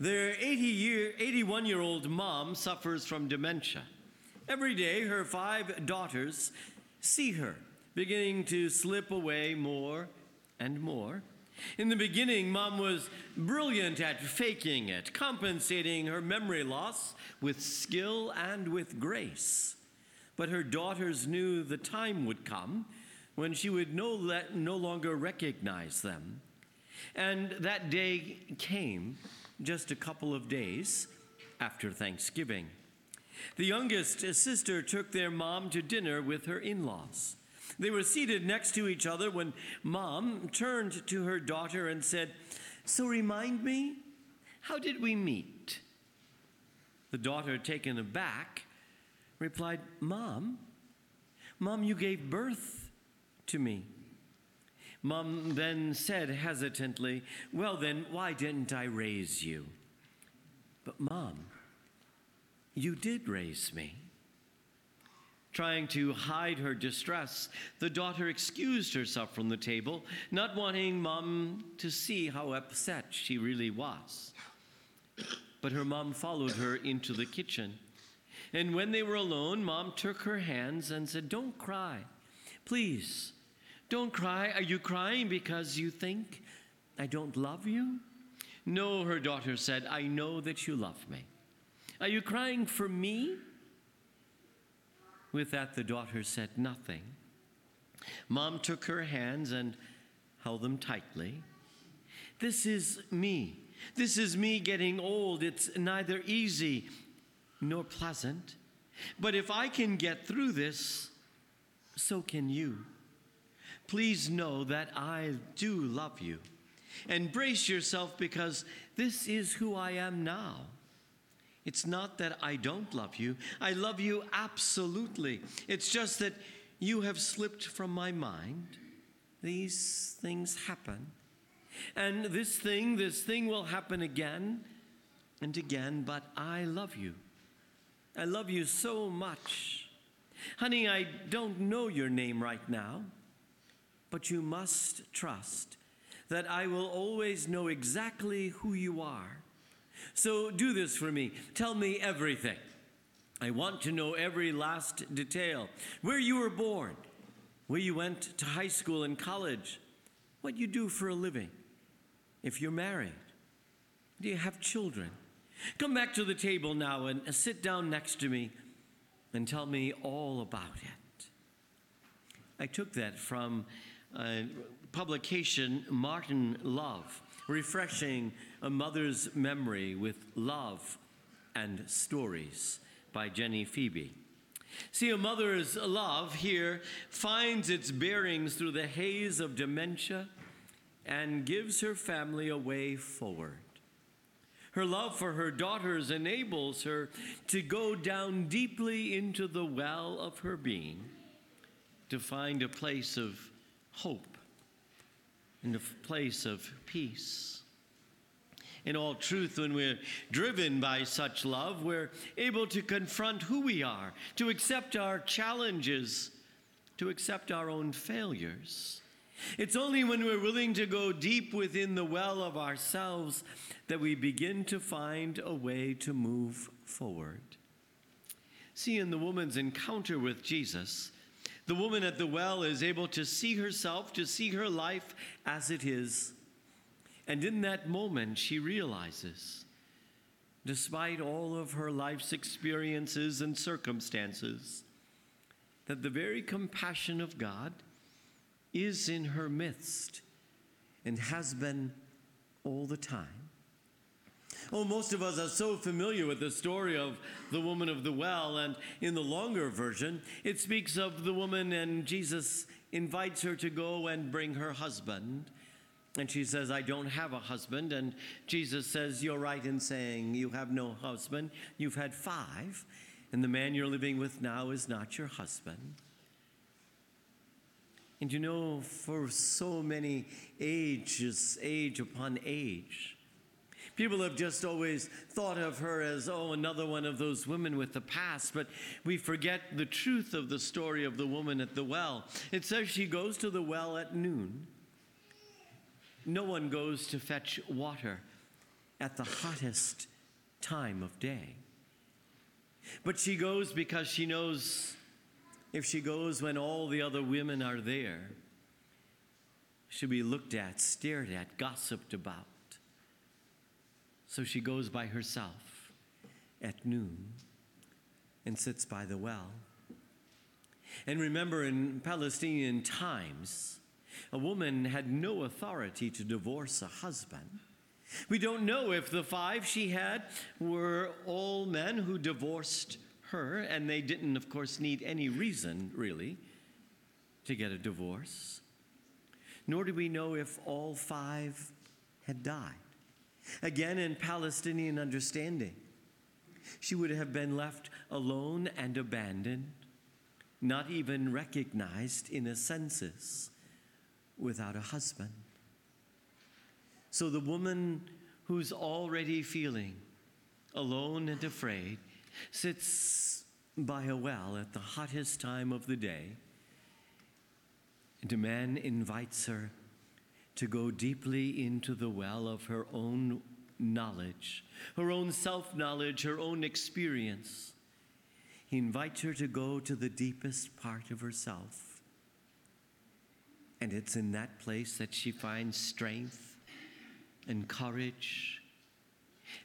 Their 80 year, 81 year old mom suffers from dementia. Every day, her five daughters see her beginning to slip away more and more. In the beginning, mom was brilliant at faking it, compensating her memory loss with skill and with grace. But her daughters knew the time would come when she would no, let, no longer recognize them. And that day came just a couple of days after Thanksgiving. The youngest sister took their mom to dinner with her in laws. They were seated next to each other when mom turned to her daughter and said, So remind me, how did we meet? The daughter, taken aback, replied, Mom, Mom, you gave birth to me. Mom then said hesitantly, Well, then, why didn't I raise you? But, Mom, you did raise me. Trying to hide her distress, the daughter excused herself from the table, not wanting Mom to see how upset she really was. But her mom followed her into the kitchen. And when they were alone, Mom took her hands and said, Don't cry. Please, don't cry. Are you crying because you think I don't love you? No, her daughter said, I know that you love me. Are you crying for me? With that, the daughter said nothing. Mom took her hands and held them tightly. This is me. This is me getting old. It's neither easy nor pleasant. But if I can get through this, so can you please know that I do love you. And brace yourself because this is who I am now. It's not that I don't love you, I love you absolutely. It's just that you have slipped from my mind. These things happen. And this thing, this thing will happen again and again, but I love you. I love you so much. Honey, I don't know your name right now but you must trust that I will always know exactly who you are. So do this for me. Tell me everything. I want to know every last detail where you were born, where you went to high school and college, what you do for a living, if you're married, do you have children? Come back to the table now and uh, sit down next to me and tell me all about it. I took that from uh, publication, Martin Love, refreshing a mother's memory with love and stories by Jenny Phoebe. See, a mother's love here finds its bearings through the haze of dementia and gives her family a way forward. Her love for her daughters enables her to go down deeply into the well of her being to find a place of hope in a place of peace. In all truth, when we're driven by such love, we're able to confront who we are, to accept our challenges, to accept our own failures. It's only when we're willing to go deep within the well of ourselves that we begin to find a way to move forward. See, in the woman's encounter with Jesus, the woman at the well is able to see herself, to see her life as it is. And in that moment, she realizes, despite all of her life's experiences and circumstances, that the very compassion of God is in her midst and has been all the time. Oh, most of us are so familiar with the story of the woman of the well, and in the longer version, it speaks of the woman, and Jesus invites her to go and bring her husband. And she says, I don't have a husband. And Jesus says, You're right in saying you have no husband. You've had five, and the man you're living with now is not your husband. And you know, for so many ages, age upon age, People have just always thought of her as, oh, another one of those women with the past, but we forget the truth of the story of the woman at the well. It says she goes to the well at noon. No one goes to fetch water at the hottest time of day. But she goes because she knows if she goes when all the other women are there, she'll be looked at, stared at, gossiped about. So she goes by herself at noon and sits by the well. And remember, in Palestinian times, a woman had no authority to divorce a husband. We don't know if the five she had were all men who divorced her, and they didn't, of course, need any reason, really, to get a divorce. Nor do we know if all five had died. Again, in Palestinian understanding, she would have been left alone and abandoned, not even recognized in a census, without a husband. So the woman who's already feeling alone and afraid sits by a well at the hottest time of the day, and a man invites her to go deeply into the well of her own knowledge, her own self knowledge, her own experience. He invites her to go to the deepest part of herself. And it's in that place that she finds strength and courage.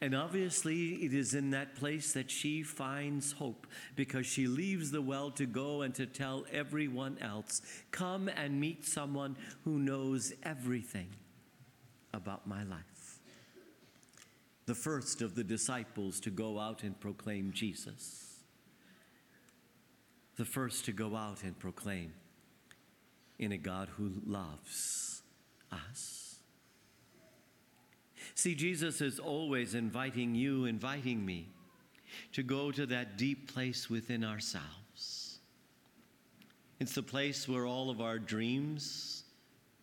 And obviously, it is in that place that she finds hope because she leaves the well to go and to tell everyone else come and meet someone who knows everything about my life. The first of the disciples to go out and proclaim Jesus. The first to go out and proclaim in a God who loves us. See, Jesus is always inviting you, inviting me to go to that deep place within ourselves. It's the place where all of our dreams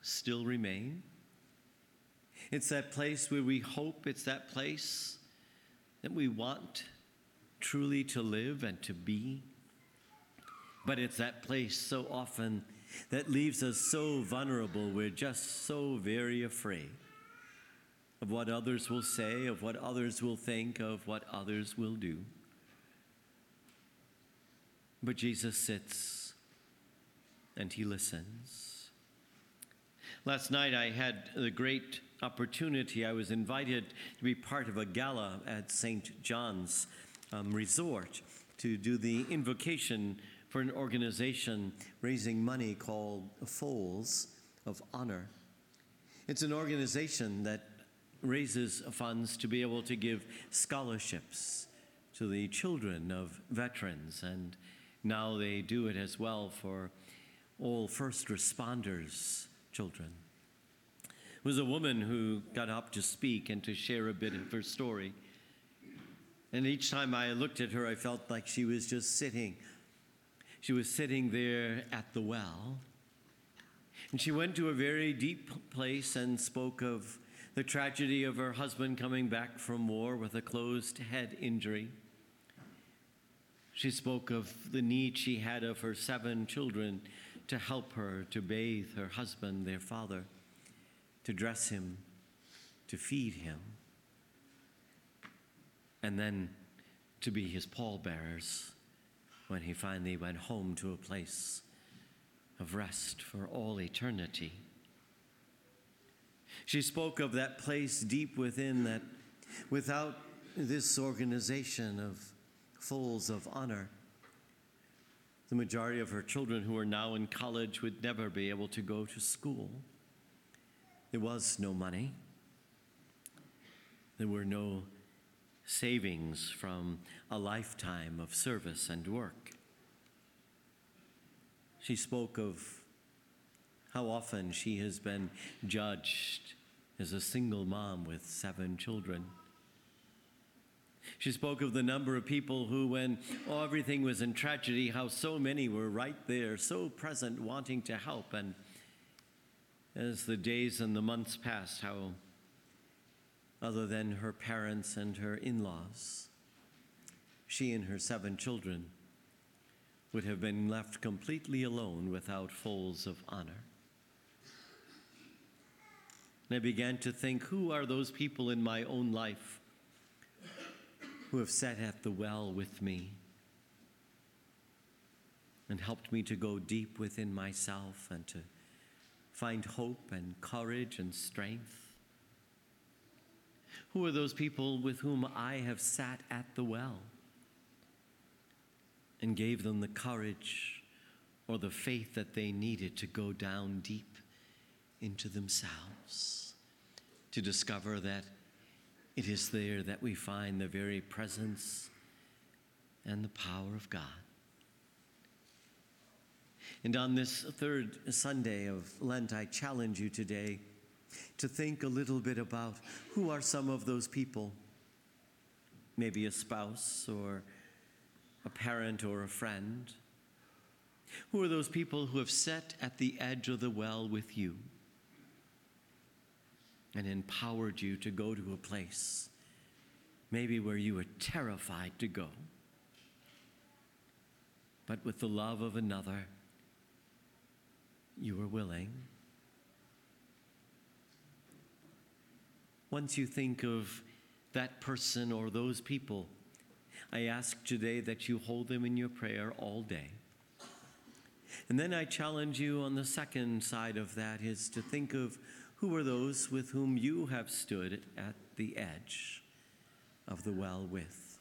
still remain. It's that place where we hope, it's that place that we want truly to live and to be. But it's that place so often that leaves us so vulnerable. We're just so very afraid of what others will say, of what others will think, of what others will do. But Jesus sits and he listens. Last night I had the great opportunity. I was invited to be part of a gala at St. John's um, Resort to do the invocation for an organization raising money called Folds of Honor. It's an organization that raises funds to be able to give scholarships to the children of veterans, and now they do it as well for all first responders' children. It was a woman who got up to speak and to share a bit of her story. And each time I looked at her, I felt like she was just sitting she was sitting there at the well. And she went to a very deep place and spoke of the tragedy of her husband coming back from war with a closed head injury. She spoke of the need she had of her seven children to help her to bathe her husband, their father, to dress him, to feed him, and then to be his pallbearers when he finally went home to a place of rest for all eternity. She spoke of that place deep within that without this organization of Folds of Honor, the majority of her children who are now in college would never be able to go to school. There was no money. There were no savings from a lifetime of service and work. She spoke of how often she has been judged as a single mom with seven children. She spoke of the number of people who, when oh, everything was in tragedy, how so many were right there, so present, wanting to help. And as the days and the months passed, how other than her parents and her in laws. She and her seven children would have been left completely alone without Folds of Honor. And I began to think who are those people in my own life who have sat at the well with me and helped me to go deep within myself and to find hope and courage and strength? Who are those people with whom I have sat at the well and gave them the courage or the faith that they needed to go down deep into themselves, to discover that it is there that we find the very presence and the power of God. And on this third Sunday of Lent, I challenge you today to think a little bit about who are some of those people, maybe a spouse or a parent or a friend. Who are those people who have sat at the edge of the well with you and empowered you to go to a place, maybe where you were terrified to go, but with the love of another? you were willing. Once you think of that person or those people, I ask today that you hold them in your prayer all day. And then I challenge you on the second side of that is to think of who are those with whom you have stood at the edge of the well with.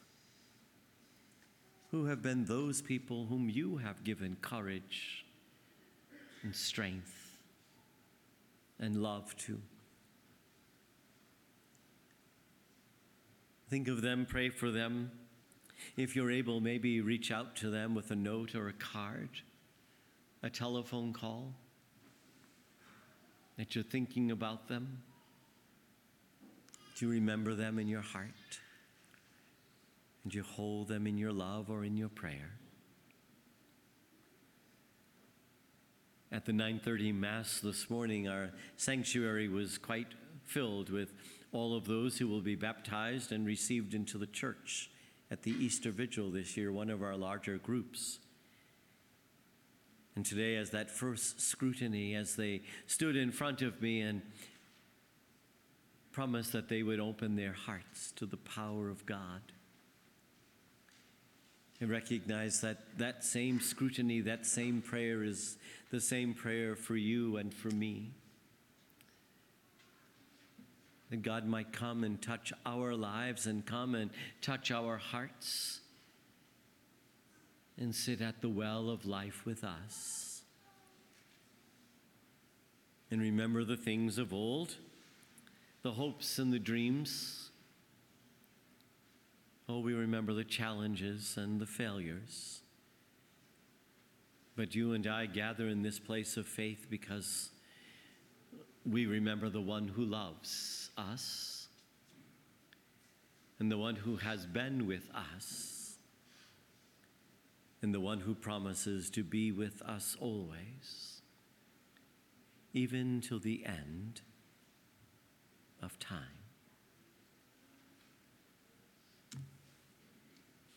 Who have been those people whom you have given courage and strength and love to. Think of them, pray for them. If you're able, maybe reach out to them with a note or a card, a telephone call, that you're thinking about them. Do you remember them in your heart? And you hold them in your love or in your prayer? At the 9:30 mass this morning, our sanctuary was quite filled with all of those who will be baptized and received into the church at the Easter Vigil this year, one of our larger groups. And today, as that first scrutiny, as they stood in front of me and promised that they would open their hearts to the power of God and recognize that that same scrutiny, that same prayer is the same prayer for you and for me. That God might come and touch our lives and come and touch our hearts and sit at the well of life with us. And remember the things of old, the hopes and the dreams Oh, we remember the challenges and the failures. But you and I gather in this place of faith because we remember the one who loves us and the one who has been with us and the one who promises to be with us always, even till the end of time.